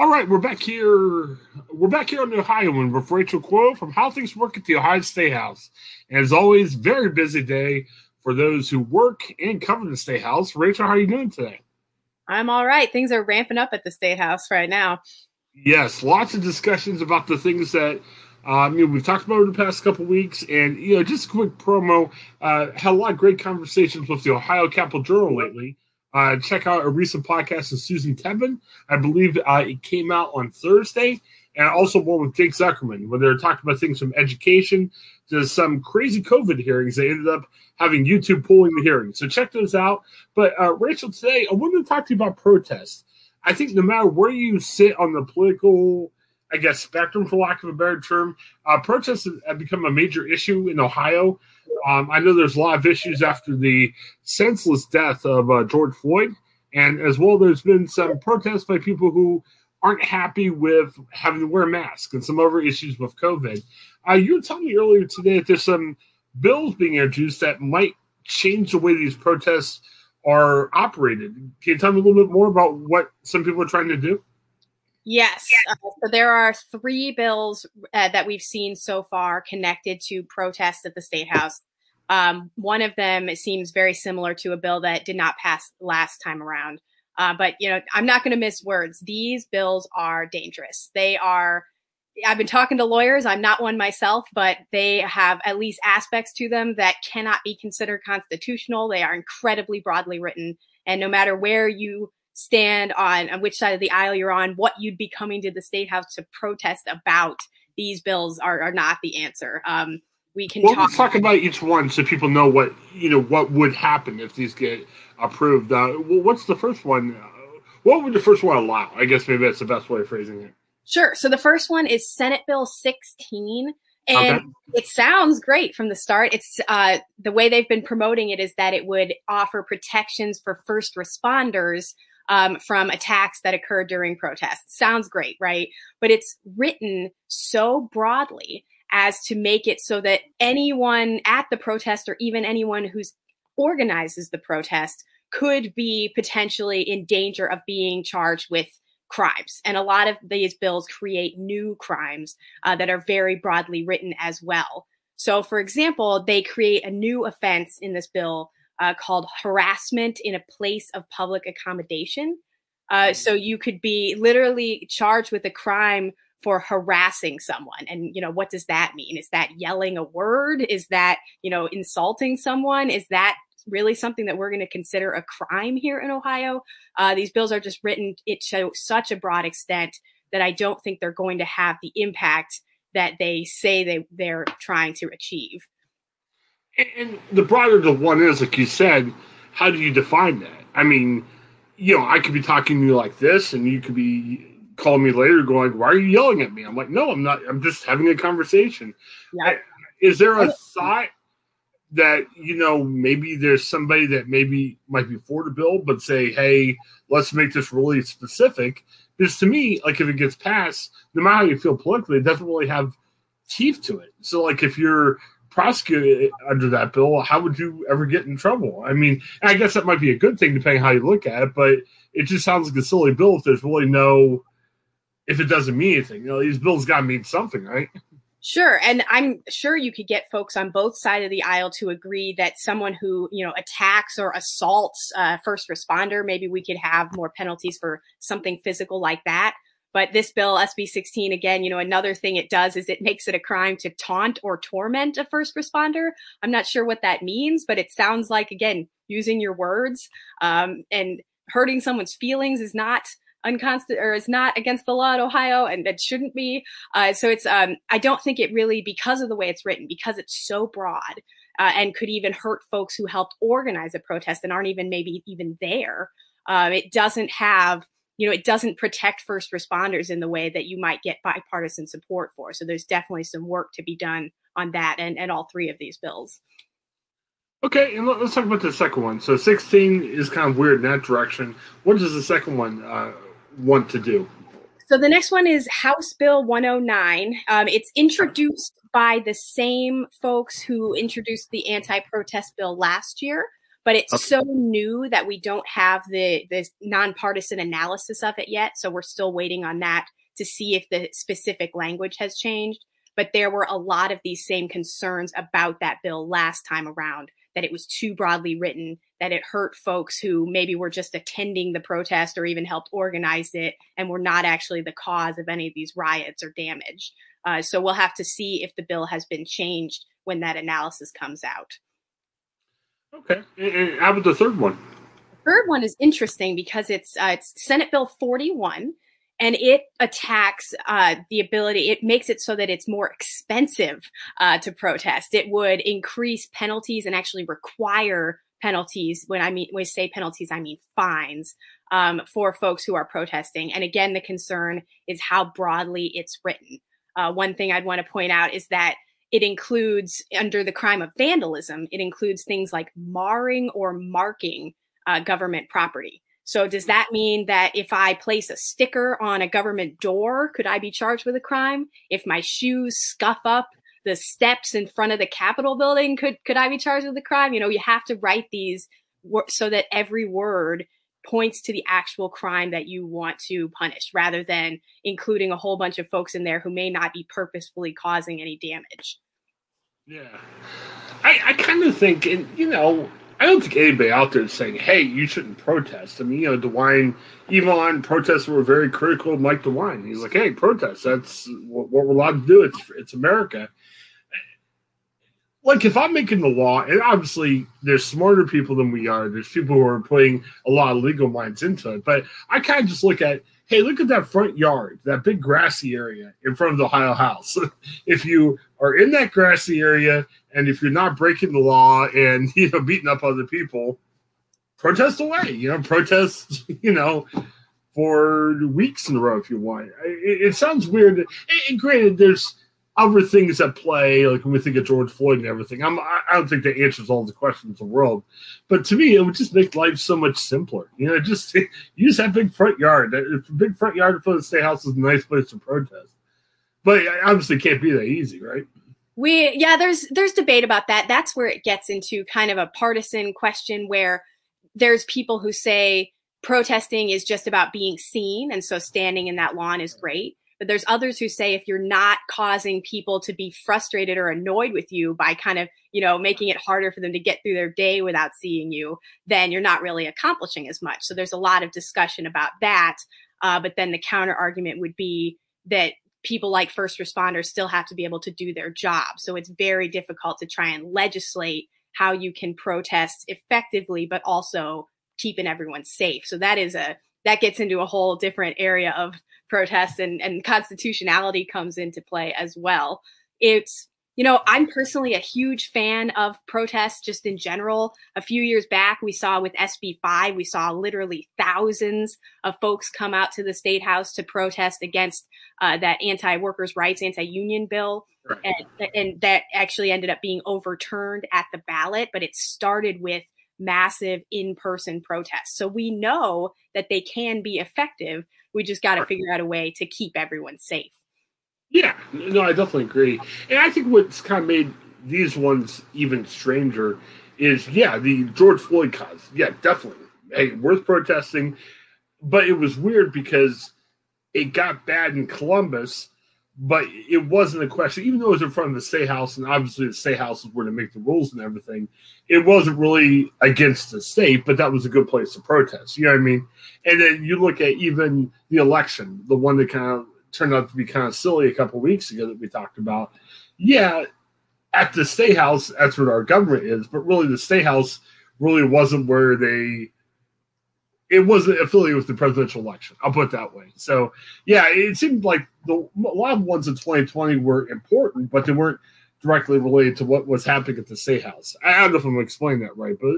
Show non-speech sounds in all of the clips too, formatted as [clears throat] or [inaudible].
All right, we're back here. We're back here on the Ohioan with Rachel Coyle from How Things Work at the Ohio State House. And as always, very busy day for those who work and cover the State House. Rachel, how are you doing today? I'm all right. Things are ramping up at the State House right now. Yes, lots of discussions about the things that um, you know, we've talked about over the past couple weeks, and you know, just a quick promo. Uh, had a lot of great conversations with the Ohio Capital Journal lately. Uh, check out a recent podcast with Susan Tebben. I believe uh, it came out on Thursday, and also one with Jake Zuckerman, where they're talking about things from education to some crazy COVID hearings. They ended up having YouTube pulling the hearings. So check those out. But uh, Rachel, today I wanted to talk to you about protests. I think no matter where you sit on the political, I guess, spectrum, for lack of a better term, uh, protests have become a major issue in Ohio. Um, I know there's a lot of issues after the senseless death of uh, George Floyd, and as well, there's been some protests by people who aren't happy with having to wear a mask and some other issues with COVID. Uh, you were telling me earlier today that there's some bills being introduced that might change the way these protests are operated. Can you tell me a little bit more about what some people are trying to do? Yes. Uh, so there are three bills uh, that we've seen so far connected to protests at the State House. Um, one of them seems very similar to a bill that did not pass last time around. Uh, but you know, I'm not going to miss words. These bills are dangerous. They are. I've been talking to lawyers. I'm not one myself, but they have at least aspects to them that cannot be considered constitutional. They are incredibly broadly written, and no matter where you stand on, on which side of the aisle you're on, what you'd be coming to the state house to protest about, these bills are, are not the answer. Um, we can well, talk. Let's talk about each one so people know what you know what would happen if these get approved. Uh, well, what's the first one? Uh, what would the first one allow? I guess maybe that's the best way of phrasing it. Sure. So the first one is Senate Bill 16. And okay. it sounds great from the start. It's uh, the way they've been promoting it is that it would offer protections for first responders um, from attacks that occurred during protests. Sounds great, right? But it's written so broadly as to make it so that anyone at the protest or even anyone who's organizes the protest could be potentially in danger of being charged with crimes. And a lot of these bills create new crimes uh, that are very broadly written as well. So, for example, they create a new offense in this bill uh, called harassment in a place of public accommodation. Uh, so you could be literally charged with a crime for harassing someone. And, you know, what does that mean? Is that yelling a word? Is that, you know, insulting someone? Is that really something that we're going to consider a crime here in Ohio? Uh, these bills are just written it to such a broad extent that I don't think they're going to have the impact that they say they, they're trying to achieve. And the broader the one is, like you said, how do you define that? I mean, you know, I could be talking to you like this, and you could be calling me later going, Why are you yelling at me? I'm like, No, I'm not. I'm just having a conversation. Yeah. Is there a thought that, you know, maybe there's somebody that maybe might be for the bill, but say, Hey, let's make this really specific? Because to me, like if it gets passed, no matter how you feel politically, it doesn't really have teeth to it. So, like if you're prosecuted eh, under that bill, how would you ever get in trouble? I mean, I guess that might be a good thing depending how you look at it, but it just sounds like a silly bill if there's really no if it doesn't mean anything. You know, these bills got to mean something, right? Sure. And I'm sure you could get folks on both sides of the aisle to agree that someone who, you know, attacks or assaults a first responder, maybe we could have more penalties for something physical like that. But this bill, SB 16, again, you know, another thing it does is it makes it a crime to taunt or torment a first responder. I'm not sure what that means, but it sounds like, again, using your words um, and hurting someone's feelings is not unconstant or is not against the law in Ohio, and it shouldn't be. Uh, so it's um, I don't think it really because of the way it's written, because it's so broad uh, and could even hurt folks who helped organize a protest and aren't even maybe even there. Um, it doesn't have you know, it doesn't protect first responders in the way that you might get bipartisan support for. So there's definitely some work to be done on that and, and all three of these bills. Okay, and let's talk about the second one. So 16 is kind of weird in that direction. What does the second one uh, want to do? So the next one is House Bill 109. Um, it's introduced by the same folks who introduced the anti-protest bill last year but it's okay. so new that we don't have the the nonpartisan analysis of it yet. So we're still waiting on that to see if the specific language has changed. But there were a lot of these same concerns about that bill last time around that it was too broadly written, that it hurt folks who maybe were just attending the protest or even helped organize it and were not actually the cause of any of these riots or damage. Uh, so we'll have to see if the bill has been changed when that analysis comes out. Okay. And how about the third one? The third one is interesting because it's uh, it's Senate Bill 41, and it attacks uh, the ability. It makes it so that it's more expensive uh, to protest. It would increase penalties and actually require penalties. When I mean when I say penalties, I mean fines um, for folks who are protesting. And again, the concern is how broadly it's written. Uh, one thing I'd want to point out is that it includes, under the crime of vandalism, it includes things like marring or marking uh, government property. So does that mean that if I place a sticker on a government door, could I be charged with a crime? If my shoes scuff up the steps in front of the Capitol building, could could I be charged with a crime? You know, you have to write these so that every word points to the actual crime that you want to punish rather than including a whole bunch of folks in there who may not be purposefully causing any damage. Yeah. I, I kind of think, and you know, I don't think anybody out there is saying, hey, you shouldn't protest. I mean, you know, DeWine, even on protests were very critical of Mike DeWine. He's like, hey, protest. That's what, what we're allowed to do. It's, it's America like if I'm making the law, and obviously there's smarter people than we are. There's people who are putting a lot of legal minds into it. But I kind of just look at, hey, look at that front yard, that big grassy area in front of the Ohio House. [laughs] if you are in that grassy area, and if you're not breaking the law and [laughs] you know beating up other people, protest away. You know, protest. [laughs] You know. For weeks in a row, if you want. It, it sounds weird. And granted, there's other things at play, like when we think of George Floyd and everything. I'm, I don't think that answers all the questions in the world, but to me, it would just make life so much simpler. You know, just [laughs] use that big front yard. If a big front yard for the state house is a nice place to protest, but obviously can't be that easy, right? We yeah, there's there's debate about that. That's where it gets into kind of a partisan question where there's people who say protesting is just about being seen, and so standing in that lawn is great but there's others who say if you're not causing people to be frustrated or annoyed with you by kind of, you know, making it harder for them to get through their day without seeing you, then you're not really accomplishing as much. So there's a lot of discussion about that. Uh, but then the counter argument would be that people like first responders still have to be able to do their job. So it's very difficult to try and legislate how you can protest effectively, but also keeping everyone safe. So that is a that gets into a whole different area of protests and, and constitutionality comes into play as well. It's, you know, I'm personally a huge fan of protests just in general. A few years back, we saw with SB5, we saw literally thousands of folks come out to the state house to protest against uh, that anti workers' rights, anti union bill. Right. And, and that actually ended up being overturned at the ballot, but it started with massive in person protests. So we know that they can be effective. We just got to figure out a way to keep everyone safe. Yeah, no, I definitely agree. And I think what's kind of made these ones even stranger is, yeah, the George Floyd cause. Yeah, definitely. Hey, worth protesting. But it was weird because it got bad in Columbus, but it wasn't a question, even though it was in front of the state house, and obviously the state house is where to make the rules and everything. It wasn't really against the state, but that was a good place to protest. You know what I mean? And then you look at even the election, the one that kind of turned out to be kind of silly a couple weeks ago that we talked about. Yeah, at the state house, that's what our government is, but really the state house really wasn't where they it wasn't affiliated with the presidential election. I'll put it that way. So, yeah, it seemed like the, a lot of ones in 2020 were important, but they weren't directly related to what was happening at the state house. I don't know if I'm explaining that right, but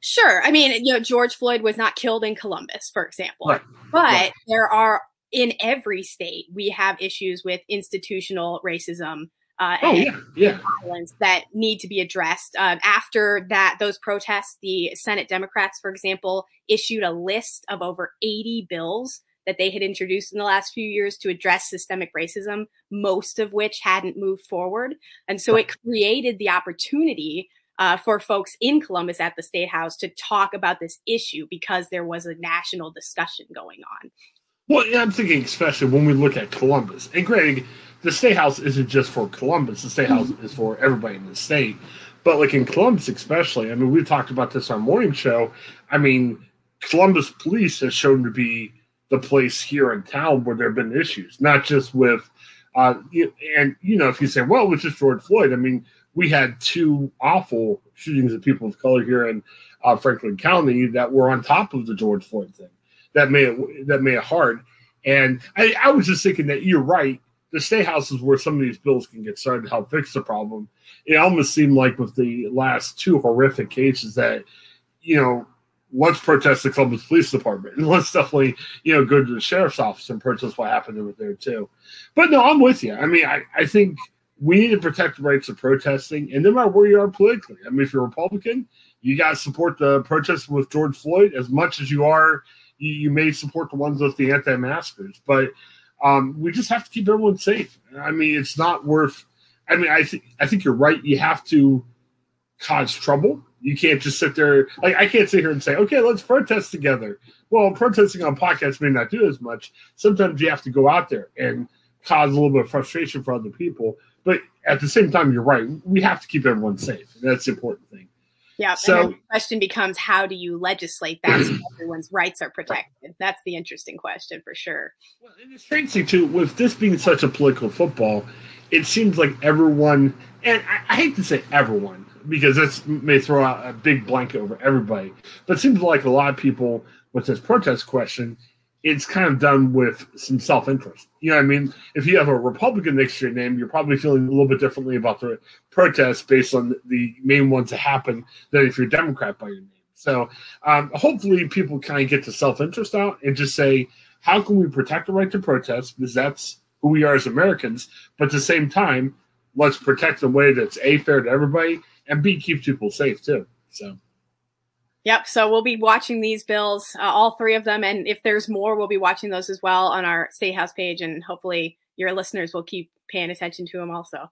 sure. I mean, you know, George Floyd was not killed in Columbus, for example, right. but right. there are in every state we have issues with institutional racism uh, oh, yeah, yeah. violence that need to be addressed. Uh, after that, those protests, the Senate Democrats, for example, issued a list of over 80 bills that they had introduced in the last few years to address systemic racism, most of which hadn't moved forward. And so it created the opportunity uh, for folks in Columbus at the State House to talk about this issue because there was a national discussion going on. Well, yeah, I'm thinking especially when we look at Columbus. And Greg, the state house isn't just for Columbus. The state house is for everybody in the state. But like in Columbus, especially, I mean, we talked about this on morning show. I mean, Columbus police has shown to be the place here in town where there have been issues, not just with, uh, and you know, if you say, well, it was just George Floyd. I mean, we had two awful shootings of people of color here in uh, Franklin County that were on top of the George Floyd thing. That made it that made it hard. And I, I was just thinking that you're right the state house is where some of these bills can get started to help fix the problem. It almost seemed like with the last two horrific cases that, you know, let's protest the Columbus Police Department [laughs] and let's definitely, you know, go to the sheriff's office and protest what happened over there too. But no, I'm with you. I mean, I, I think we need to protect the rights of protesting, and no matter where you are politically. I mean, if you're Republican, you got to support the protests with George Floyd as much as you are. You, you may support the ones with the anti-maskers, but um, we just have to keep everyone safe. I mean, it's not worth. I mean, I think I think you're right. You have to cause trouble. You can't just sit there. Like I can't sit here and say, "Okay, let's protest together." Well, protesting on podcasts may not do as much. Sometimes you have to go out there and cause a little bit of frustration for other people. But at the same time, you're right. We have to keep everyone safe. That's the important thing. Yeah. So the question becomes how do you legislate that so [clears throat] everyone's rights are protected? That's the interesting question for sure. Well, and the strange thing too, with this being such a political football, it seems like everyone, and I, I hate to say everyone because this may throw out a big blanket over everybody, but it seems like a lot of people with this protest question it's kind of done with some self interest. You know what I mean? If you have a Republican next to your name, you're probably feeling a little bit differently about the protests based on the main ones that happen than if you're Democrat by your name. So um, hopefully people kind of get the self interest out and just say, how can we protect the right to protest? Because that's who we are as Americans. But at the same time, let's protect the way that's A, fair to everybody, and B, keeps people safe too. So. Yep. So we'll be watching these bills, uh, all three of them. And if there's more, we'll be watching those as well on our State House page. And hopefully your listeners will keep paying attention to them also.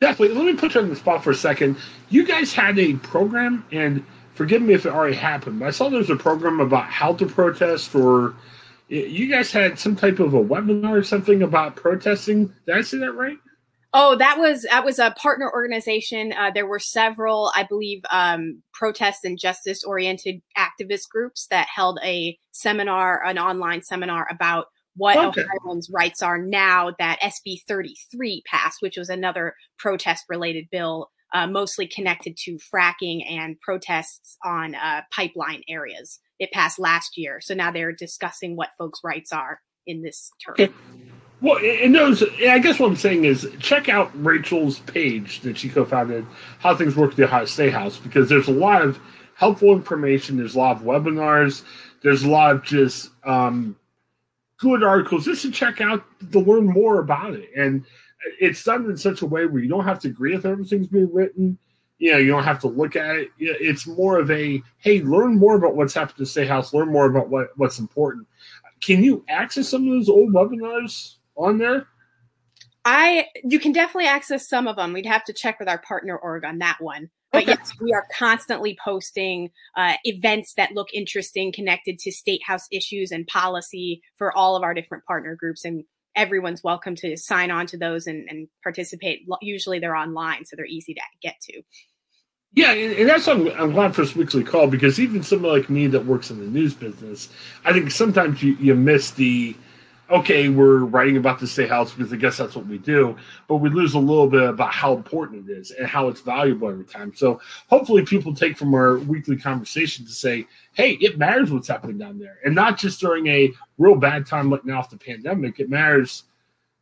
Definitely. Let me put you on the spot for a second. You guys had a program, and forgive me if it already happened, but I saw there's a program about how to protest, or you guys had some type of a webinar or something about protesting. Did I say that right? Oh, that was that was a partner organization. Uh, there were several, I believe, um, protest and justice oriented activist groups that held a seminar, an online seminar about what okay. Ohioans' rights are now that SB 33 passed, which was another protest related bill, uh, mostly connected to fracking and protests on uh, pipeline areas. It passed last year, so now they're discussing what folks' rights are in this term. Okay. Well, and those, I guess what I'm saying is check out Rachel's page that she co-founded, How Things Work at the Ohio State House, because there's a lot of helpful information. There's a lot of webinars. There's a lot of just um, good articles just to check out to learn more about it. And it's done in such a way where you don't have to agree with everything's being written. You know, you don't have to look at it. It's more of a hey, learn more about what's happened to State House. Learn more about what, what's important. Can you access some of those old webinars? On there? I you can definitely access some of them. We'd have to check with our partner org on that one. But okay. yes, we are constantly posting uh, events that look interesting, connected to state house issues and policy for all of our different partner groups, and everyone's welcome to sign on to those and, and participate. Usually they're online, so they're easy to get to. Yeah, and, that's I'm, I'm glad for this weekly call because even someone like me that works in the news business, I think sometimes you, you miss the okay, we're writing about the state house because I guess that's what we do, but we lose a little bit about how important it is and how it's valuable every time. So hopefully people take from our weekly conversation to say, hey, it matters what's happening down there. And not just during a real bad time like now after the pandemic, it matters,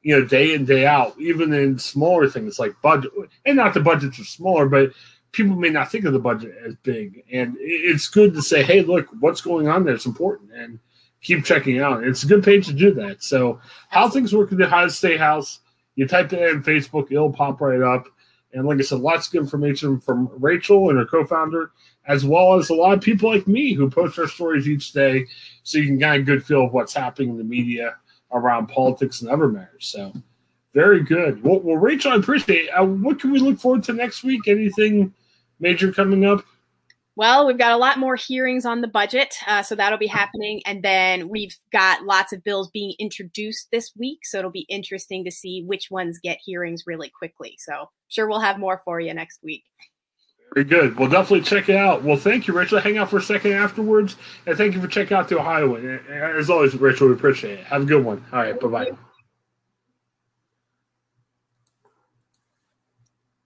you know, day in, day out, even in smaller things like budget. And not the budgets are smaller, but people may not think of the budget as big. And it's good to say, hey, look, what's going on there is important. And keep checking out. It's a good page to do that. So, how things work in the Ohio State House, you type it in Facebook, it'll pop right up. And like I said, lots of good information from Rachel and her co founder, as well as a lot of people like me who post our stories each day so you can get a good feel of what's happening in the media around politics and other matters. So, very good. Well, well Rachel, I appreciate it. Uh, what can we look forward to next week? Anything major coming up? Well, we've got a lot more hearings on the budget, uh, so that'll be happening. And then we've got lots of bills being introduced this week, so it'll be interesting to see which ones get hearings really quickly. So, sure, we'll have more for you next week. Very good. We'll definitely check it out. Well, thank you, Rachel. Hang out for a second afterwards, and thank you for checking out the Ohio. As always, Rachel, we appreciate it. Have a good one. All right, bye bye.